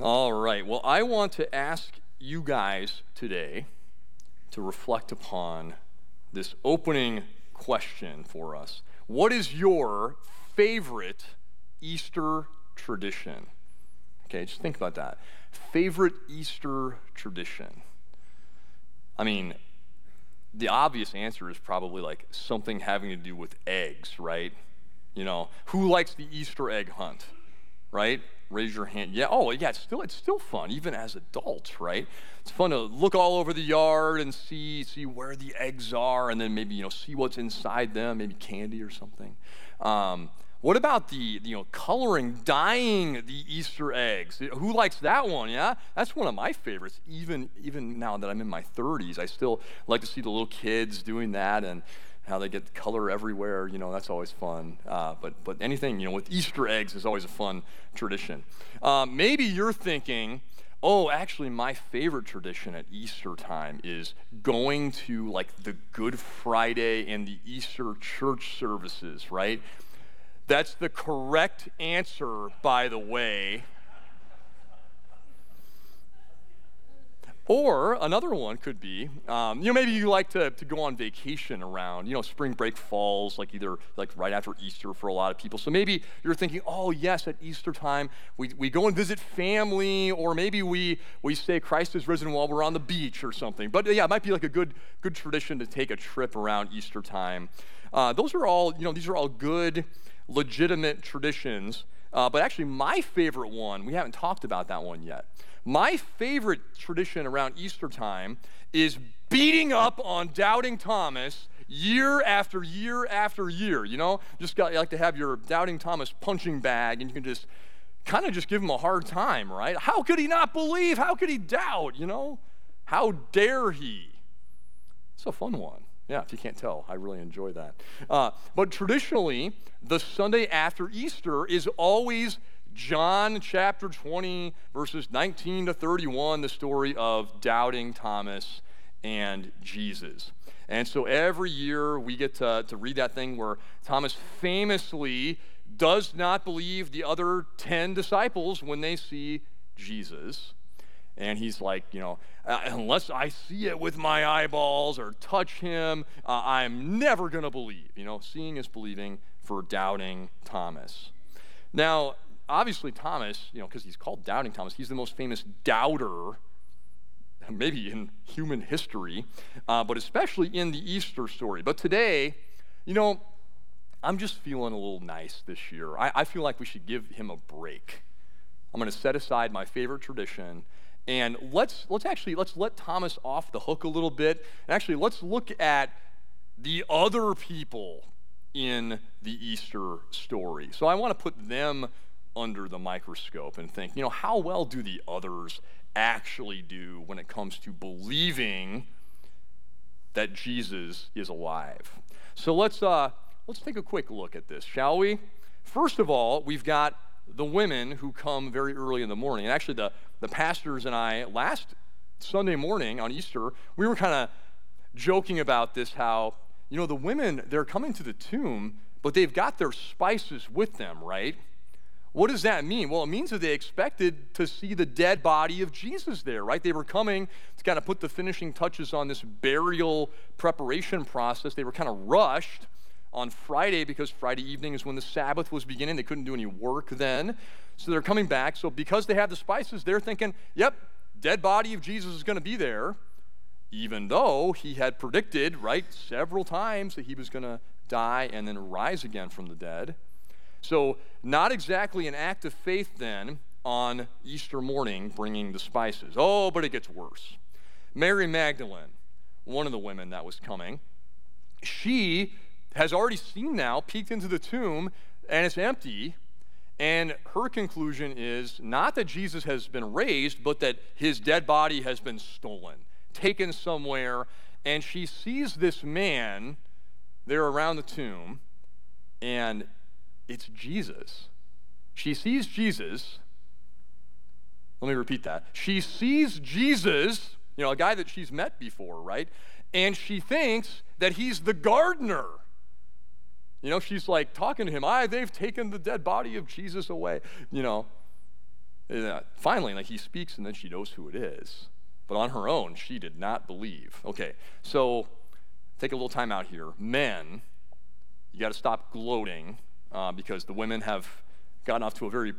All right. Well, I want to ask you guys today to reflect upon this opening question for us. What is your favorite Easter tradition? Okay, just think about that. Favorite Easter tradition? I mean, the obvious answer is probably like something having to do with eggs, right? You know, who likes the Easter egg hunt, right? Raise your hand. Yeah. Oh, yeah. It's still it's still fun, even as adults, right? It's fun to look all over the yard and see see where the eggs are, and then maybe you know see what's inside them, maybe candy or something. Um, what about the you know coloring, dyeing the Easter eggs? Who likes that one? Yeah, that's one of my favorites. Even even now that I'm in my 30s, I still like to see the little kids doing that and how they get color everywhere. You know, that's always fun. Uh, but but anything you know with Easter eggs is always a fun tradition. Um, maybe you're thinking, oh, actually, my favorite tradition at Easter time is going to like the Good Friday and the Easter church services, right? That's the correct answer, by the way. Or another one could be, um, you know, maybe you like to, to go on vacation around, you know, spring break falls, like either like right after Easter for a lot of people. So maybe you're thinking, oh, yes, at Easter time, we, we go and visit family, or maybe we, we say Christ is risen while we're on the beach or something. But yeah, it might be like a good, good tradition to take a trip around Easter time. Uh, those are all, you know, these are all good, legitimate traditions. Uh, but actually, my favorite one, we haven't talked about that one yet. My favorite tradition around Easter time is beating up on doubting Thomas year after year after year. You know, just got like to have your doubting Thomas punching bag, and you can just kind of just give him a hard time, right? How could he not believe? How could he doubt? You know, how dare he? It's a fun one. Yeah, if you can't tell, I really enjoy that. Uh, but traditionally, the Sunday after Easter is always John chapter 20, verses 19 to 31, the story of doubting Thomas and Jesus. And so every year we get to, to read that thing where Thomas famously does not believe the other 10 disciples when they see Jesus. And he's like, you know, uh, unless I see it with my eyeballs or touch him, uh, I'm never going to believe. You know, seeing is believing for doubting Thomas. Now, obviously Thomas, you know, because he's called Doubting Thomas, he's the most famous doubter, maybe in human history, uh, but especially in the Easter story. But today, you know, I'm just feeling a little nice this year. I, I feel like we should give him a break. I'm going to set aside my favorite tradition and let's let's actually let's let Thomas off the hook a little bit. And actually, let's look at the other people in the Easter story. So I want to put them under the microscope and think, you know, how well do the others actually do when it comes to believing that Jesus is alive? So let's uh, let's take a quick look at this, shall we? First of all, we've got the women who come very early in the morning. And actually, the, the pastors and I, last Sunday morning on Easter, we were kind of joking about this how, you know, the women, they're coming to the tomb, but they've got their spices with them, right? What does that mean? Well, it means that they expected to see the dead body of Jesus there, right? They were coming to kind of put the finishing touches on this burial preparation process. They were kind of rushed on Friday because Friday evening is when the Sabbath was beginning. They couldn't do any work then. So they're coming back. So because they have the spices, they're thinking, yep, dead body of Jesus is going to be there, even though he had predicted, right, several times that he was going to die and then rise again from the dead. So, not exactly an act of faith then on Easter morning bringing the spices. Oh, but it gets worse. Mary Magdalene, one of the women that was coming, she has already seen now, peeked into the tomb, and it's empty. And her conclusion is not that Jesus has been raised, but that his dead body has been stolen, taken somewhere. And she sees this man there around the tomb, and it's Jesus. She sees Jesus. Let me repeat that. She sees Jesus, you know, a guy that she's met before, right? And she thinks that he's the gardener. You know, she's like talking to him, I, they've taken the dead body of Jesus away, you know. uh, finally, like he speaks and then she knows who it is. But on her own, she did not believe. Okay, so take a little time out here. Men, you got to stop gloating uh, because the women have gotten off to a very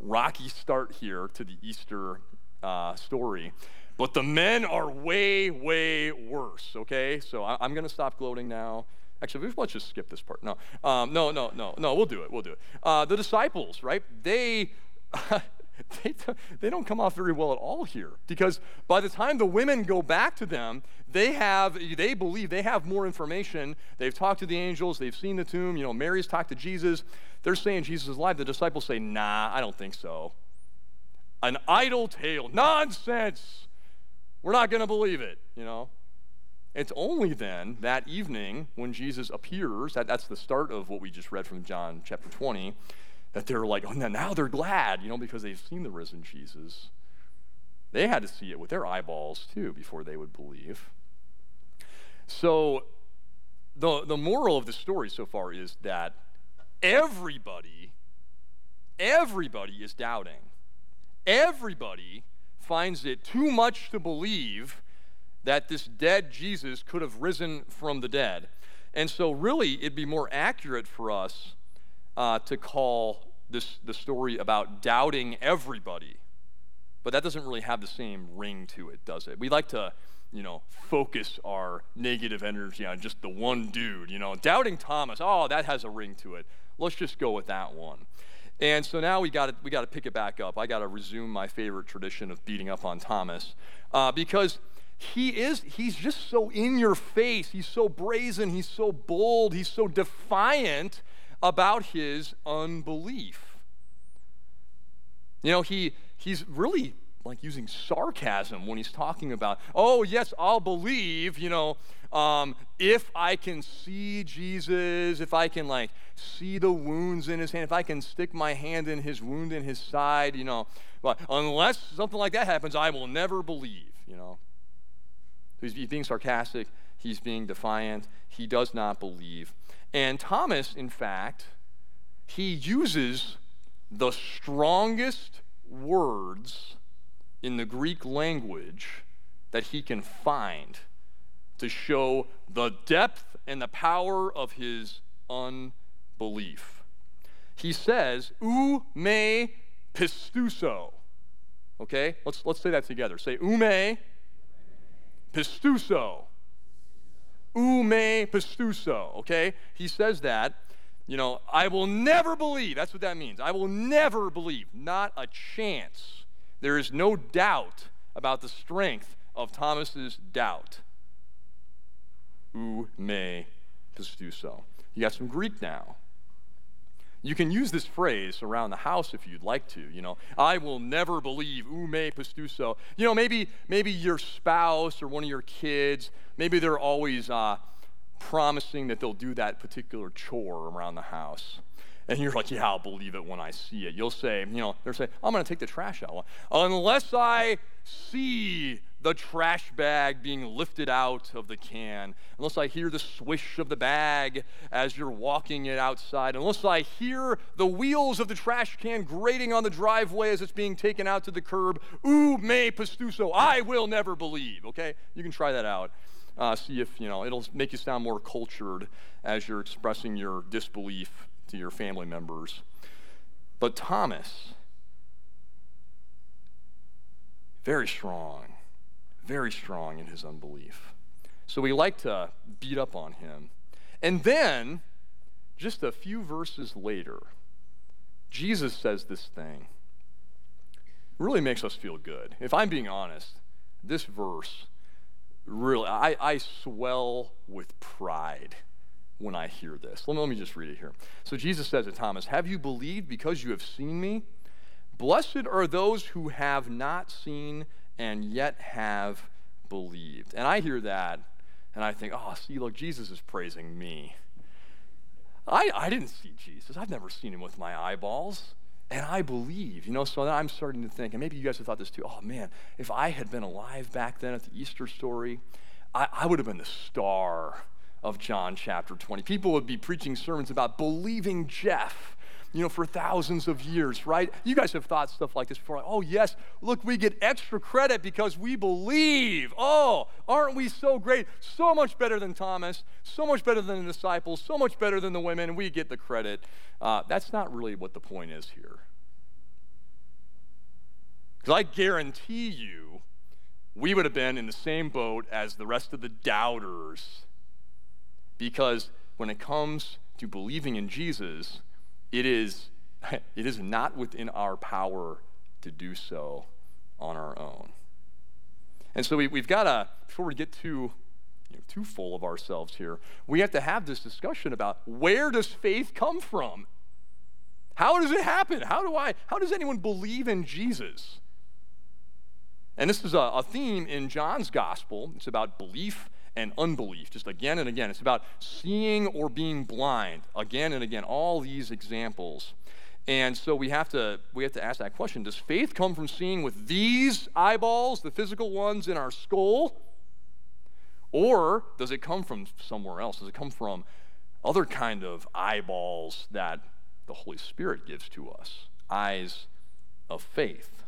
rocky start here to the Easter uh, story. But the men are way, way worse, okay? So I, am going to stop gloating now. Actually, let's just skip this part. No, um, no, no, no, no, we'll do it. We'll do it. Uh, the disciples, right? They. they, they don't come off very well at all here because by the time the women go back to them they have they believe they have more information they've talked to the angels they've seen the tomb you know mary's talked to jesus they're saying jesus is alive the disciples say nah i don't think so an idle tale nonsense we're not going to believe it you know it's only then that evening when jesus appears that, that's the start of what we just read from john chapter 20 that they're like, oh, now they're glad, you know, because they've seen the risen Jesus. They had to see it with their eyeballs too before they would believe. So, the, the moral of the story so far is that everybody, everybody is doubting. Everybody finds it too much to believe that this dead Jesus could have risen from the dead. And so, really, it'd be more accurate for us uh, to call this the story about doubting everybody, but that doesn't really have the same ring to it, does it? We like to, you know, focus our negative energy on just the one dude. You know, doubting Thomas. Oh, that has a ring to it. Let's just go with that one. And so now we got we got to pick it back up. I got to resume my favorite tradition of beating up on Thomas, uh, because he is he's just so in your face. He's so brazen. He's so bold. He's so defiant about his unbelief. You know, he, he's really like using sarcasm when he's talking about, oh, yes, I'll believe, you know, um, if I can see Jesus, if I can like see the wounds in his hand, if I can stick my hand in his wound in his side, you know, but unless something like that happens, I will never believe, you know. He's being sarcastic, he's being defiant, he does not believe. And Thomas, in fact, he uses the strongest words in the Greek language that he can find to show the depth and the power of his unbelief. He says, "U me pistuso." Okay, let's let's say that together. Say ume pistuso ume pistuso, okay? He says that, you know, I will never believe. That's what that means. I will never believe. Not a chance. There is no doubt about the strength of Thomas's doubt. Ume pistuso. You got some Greek now. You can use this phrase around the house if you'd like to. You know, I will never believe ume pistuso. You know, maybe maybe your spouse or one of your kids, maybe they're always uh, promising that they'll do that particular chore around the house. And you're like, yeah, I'll believe it when I see it. You'll say, you know, they're saying, I'm going to take the trash out. Unless I see the trash bag being lifted out of the can, unless I hear the swish of the bag as you're walking it outside, unless I hear the wheels of the trash can grating on the driveway as it's being taken out to the curb, ooh, me pistuso, I will never believe, okay? You can try that out. Uh, see if, you know, it'll make you sound more cultured as you're expressing your disbelief to your family members. But Thomas, very strong, very strong in his unbelief. So we like to beat up on him. And then, just a few verses later, Jesus says this thing. It really makes us feel good. If I'm being honest, this verse really, I, I swell with pride when I hear this. Let me, let me just read it here. So Jesus says to Thomas, Have you believed because you have seen me? Blessed are those who have not seen and yet have believed. And I hear that and I think, oh, see, look, Jesus is praising me. I, I didn't see Jesus. I've never seen him with my eyeballs. And I believe, you know, so then I'm starting to think, and maybe you guys have thought this too, oh man, if I had been alive back then at the Easter story, I, I would have been the star of John chapter 20. People would be preaching sermons about believing Jeff you know, for thousands of years, right? You guys have thought stuff like this before. oh, yes, look, we get extra credit because we believe. Oh, aren't we so great? So much better than Thomas, so much better than the disciples, so much better than the women. We get the credit. Uh, that's not really what the point is here. Because I guarantee you, we would have been in the same boat as the rest of the doubters. Because when it comes to believing in Jesus, it is, it is not within our power to do so on our own. And so we, have got to, before we get too, you know, too full of ourselves here, we have to have this discussion about where does faith come from? How does it happen? How do I, how does anyone believe in Jesus? And this is a, a theme in John's gospel. It's about belief and unbelief, just again and again. It's about seeing or being blind, again and again, all these examples. And so we have to we have to ask that question, does faith come from seeing with these eyeballs, the physical ones in our skull? Or does it come from somewhere else? Does it come from other kind of eyeballs that the Holy Spirit gives to us? Eyes of faith.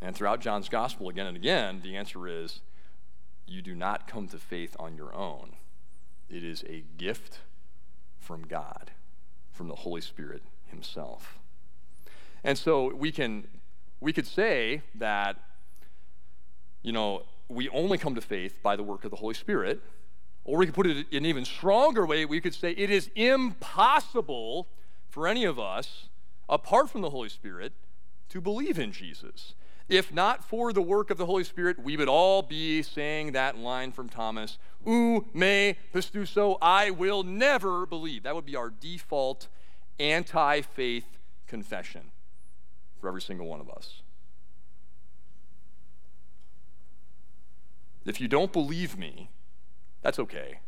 And throughout John's gospel, again and again, the answer is you do not come to faith on your own. It is a gift from God, from the Holy Spirit Himself. And so we can we could say that, you know, we only come to faith by the work of the Holy Spirit, or we could put it in an even stronger way. We could say it is impossible for any of us, apart from the Holy Spirit, to believe in Jesus. If not for the work of the Holy Spirit, we would all be saying that line from Thomas, "U me pistuso, I will never believe. That would be our default anti faith confession for every single one of us. If you don't believe me, that's okay.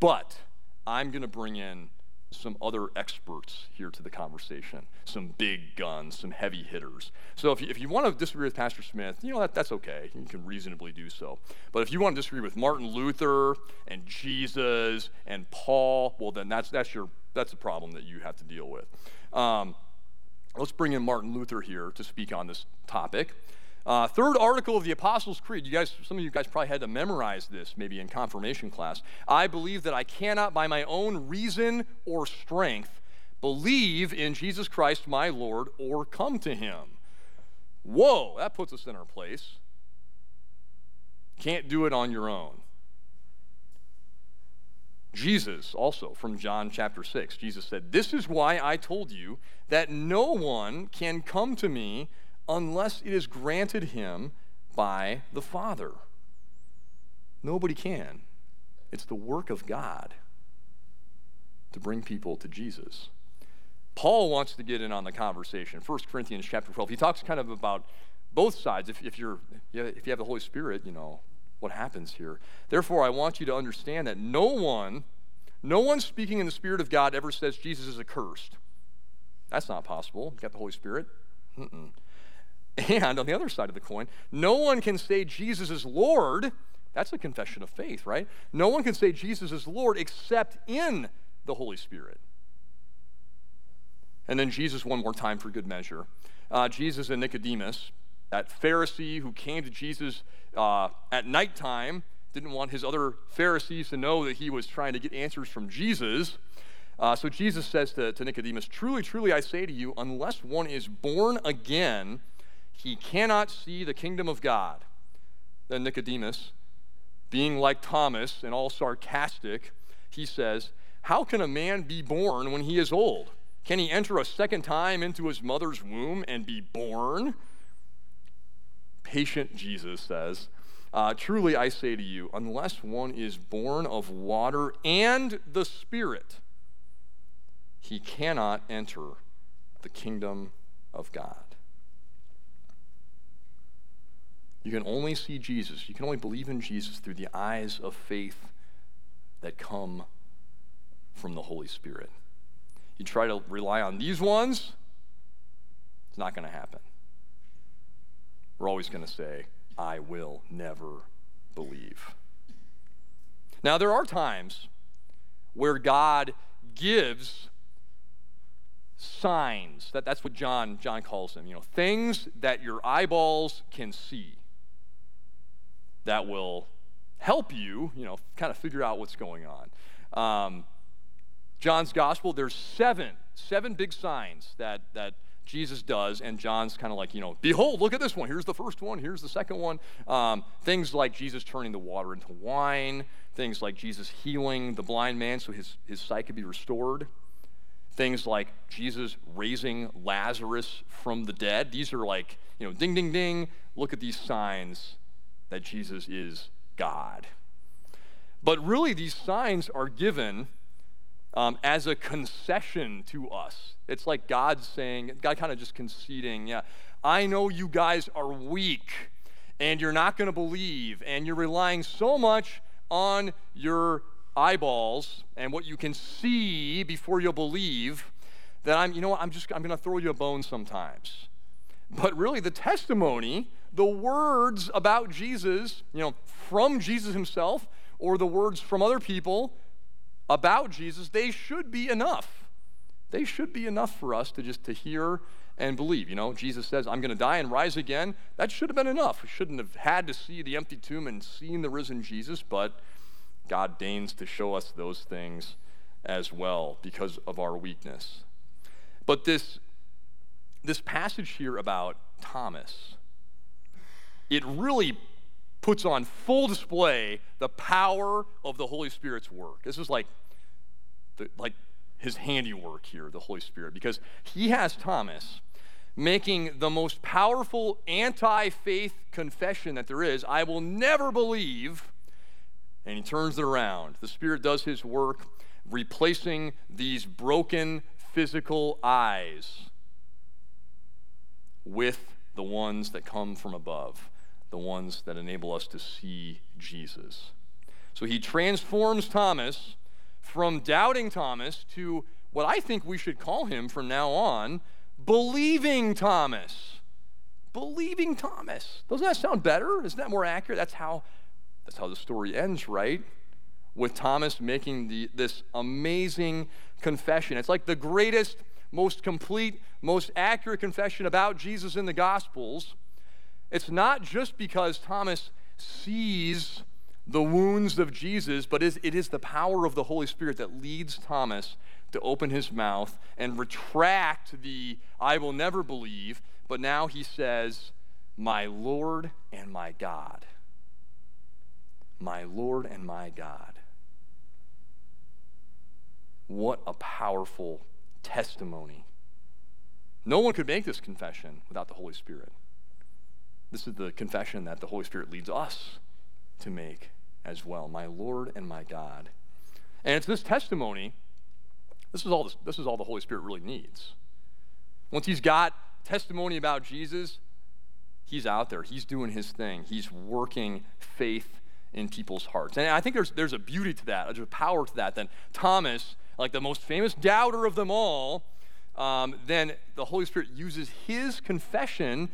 But I'm going to bring in some other experts here to the conversation, some big guns, some heavy hitters. So if you, if you want to disagree with Pastor Smith, you know, that, that's okay. You can reasonably do so. But if you want to disagree with Martin Luther and Jesus and Paul, well, then that's, that's, your, that's a problem that you have to deal with. Um, let's bring in Martin Luther here to speak on this topic. Uh, third article of the Apostles' Creed. You guys, some of you guys probably had to memorize this maybe in confirmation class. I believe that I cannot, by my own reason or strength, believe in Jesus Christ my Lord or come to him. Whoa, that puts us in our place. Can't do it on your own. Jesus, also from John chapter 6, Jesus said, This is why I told you that no one can come to me unless it is granted him by the Father. Nobody can. It's the work of God to bring people to Jesus. Paul wants to get in on the conversation. 1 Corinthians chapter 12. He talks kind of about both sides. If, if, you're, if you have the Holy Spirit, you know, what happens here. Therefore, I want you to understand that no one, no one speaking in the Spirit of God ever says Jesus is accursed. That's not possible. You got the Holy Spirit. Mm-mm. And on the other side of the coin, no one can say Jesus is Lord. That's a confession of faith, right? No one can say Jesus is Lord except in the Holy Spirit. And then Jesus, one more time for good measure. Uh, Jesus and Nicodemus, that Pharisee who came to Jesus uh, at nighttime, didn't want his other Pharisees to know that he was trying to get answers from Jesus. Uh, so Jesus says to, to Nicodemus, Truly, truly, I say to you, unless one is born again, he cannot see the kingdom of God. Then Nicodemus, being like Thomas and all sarcastic, he says, How can a man be born when he is old? Can he enter a second time into his mother's womb and be born? Patient Jesus says, uh, Truly I say to you, unless one is born of water and the Spirit, he cannot enter the kingdom of God. You can only see Jesus, you can only believe in Jesus through the eyes of faith that come from the Holy Spirit. You try to rely on these ones, it's not going to happen. We're always going to say, I will never believe. Now, there are times where God gives signs. That, that's what John, John calls them. You know, things that your eyeballs can see that will help you, you know, kind of figure out what's going on. Um, John's gospel, there's seven, seven big signs that, that Jesus does, and John's kind of like, you know, behold, look at this one. Here's the first one. Here's the second one. Um, things like Jesus turning the water into wine. Things like Jesus healing the blind man so his, his sight could be restored. Things like Jesus raising Lazarus from the dead. These are like, you know, ding, ding, ding. Look at these signs that Jesus is God. But really, these signs are given um, as a concession to us. It's like God saying, God kind of just conceding, yeah, I know you guys are weak and you're not going to believe and you're relying so much on your eyeballs and what you can see before you'll believe that I'm, you know what, I'm just, I'm going to throw you a bone sometimes. But really, the testimony, the words about Jesus, you know, from Jesus himself or the words from other people about Jesus, they should be enough. They should be enough for us to just to hear and believe. You know, Jesus says, I'm going to die and rise again. That should have been enough. We shouldn't have had to see the empty tomb and seen the risen Jesus, but God deigns to show us those things as well because of our weakness. But this, this passage here about Thomas, it really puts on full display the power of the Holy Spirit's work. This is like, the, like his handiwork here, the Holy Spirit, because he has Thomas making the most powerful anti faith confession that there is I will never believe. And he turns it around. The Spirit does his work, replacing these broken physical eyes with the ones that come from above the ones that enable us to see Jesus. So he transforms Thomas from doubting Thomas to what I think we should call him from now on believing Thomas. Believing Thomas. Doesn't that sound better? Isn't that more accurate? That's how, that's how the story ends, right? With Thomas making the, this amazing confession. It's like the greatest, most complete, most accurate confession about Jesus in the Gospels it's not just because Thomas sees the wounds of Jesus, but it is the power of the Holy Spirit that leads Thomas to open his mouth and retract the I will never believe, but now he says, My Lord and my God. My Lord and my God. What a powerful testimony. No one could make this confession without the Holy Spirit. This is the confession that the Holy Spirit leads us to make as well my Lord and my God. And it's this testimony, this is all, this, this is all the Holy Spirit really needs. Once he's got testimony about Jesus, he's out there, he's doing his thing, he's working faith in people's hearts. And I think there's, there's a beauty to that, there's a power to that. Then Thomas, like the most famous doubter of them all, um, then the Holy Spirit uses his confession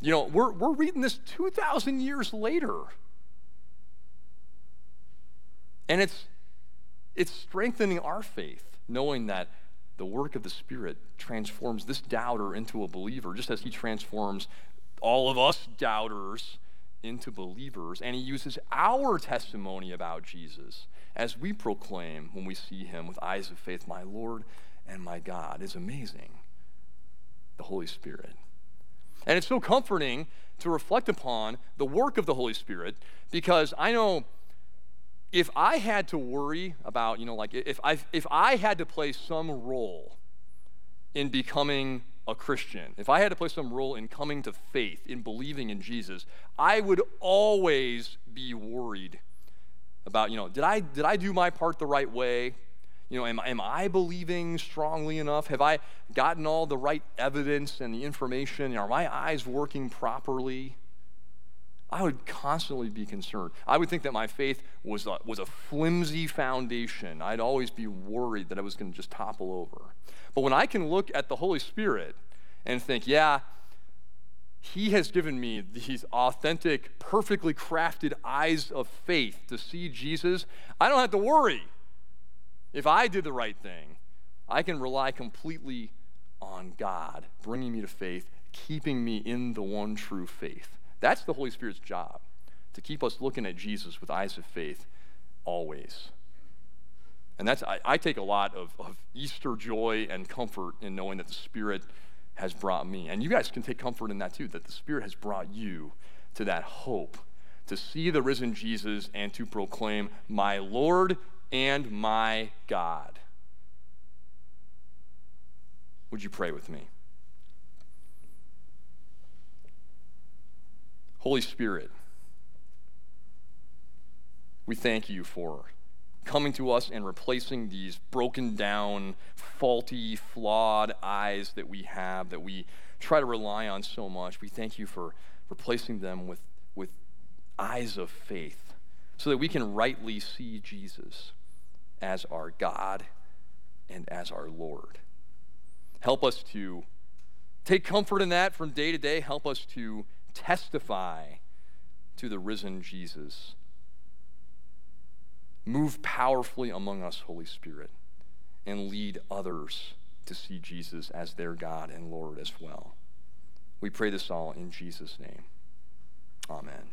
you know, we're, we're reading this 2,000 years later. And it's, it's strengthening our faith, knowing that the work of the Spirit transforms this doubter into a believer, just as He transforms all of us doubters into believers. And He uses our testimony about Jesus as we proclaim when we see Him with eyes of faith, My Lord and my God. is amazing. The Holy Spirit. And it's so comforting to reflect upon the work of the Holy Spirit because I know if I had to worry about, you know, like if I, if I had to play some role in becoming a Christian, if I had to play some role in coming to faith, in believing in Jesus, I would always be worried about, you know, did I, did I do my part the right way? You know, am, am I believing strongly enough? Have I gotten all the right evidence and the information? Are my eyes working properly? I would constantly be concerned. I would think that my faith was a, was a flimsy foundation. I'd always be worried that I was going to just topple over. But when I can look at the Holy Spirit and think, yeah, He has given me these authentic, perfectly crafted eyes of faith to see Jesus, I don't have to worry if I did the right thing, I can rely completely on God, bringing me to faith, keeping me in the one true faith. That's the Holy Spirit's job, to keep us looking at Jesus with eyes of faith always. And that's, I, I take a lot of, of Easter joy and comfort in knowing that the Spirit has brought me. And you guys can take comfort in that too, that the Spirit has brought you to that hope to see the risen Jesus and to proclaim, My Lord and my God. Would you pray with me? Holy Spirit, we thank you for coming to us and replacing these broken down, faulty, flawed eyes that we have, that we try to rely on so much. We thank you for replacing them with, with eyes of faith so that we can rightly see Jesus as our God and as our Lord. Help us to take comfort in that from day to day. Help us to testify to the risen Jesus Move powerfully among us, Holy Spirit, and lead others to see Jesus as their God and Lord as well. We pray this all in Jesus' name. Amen.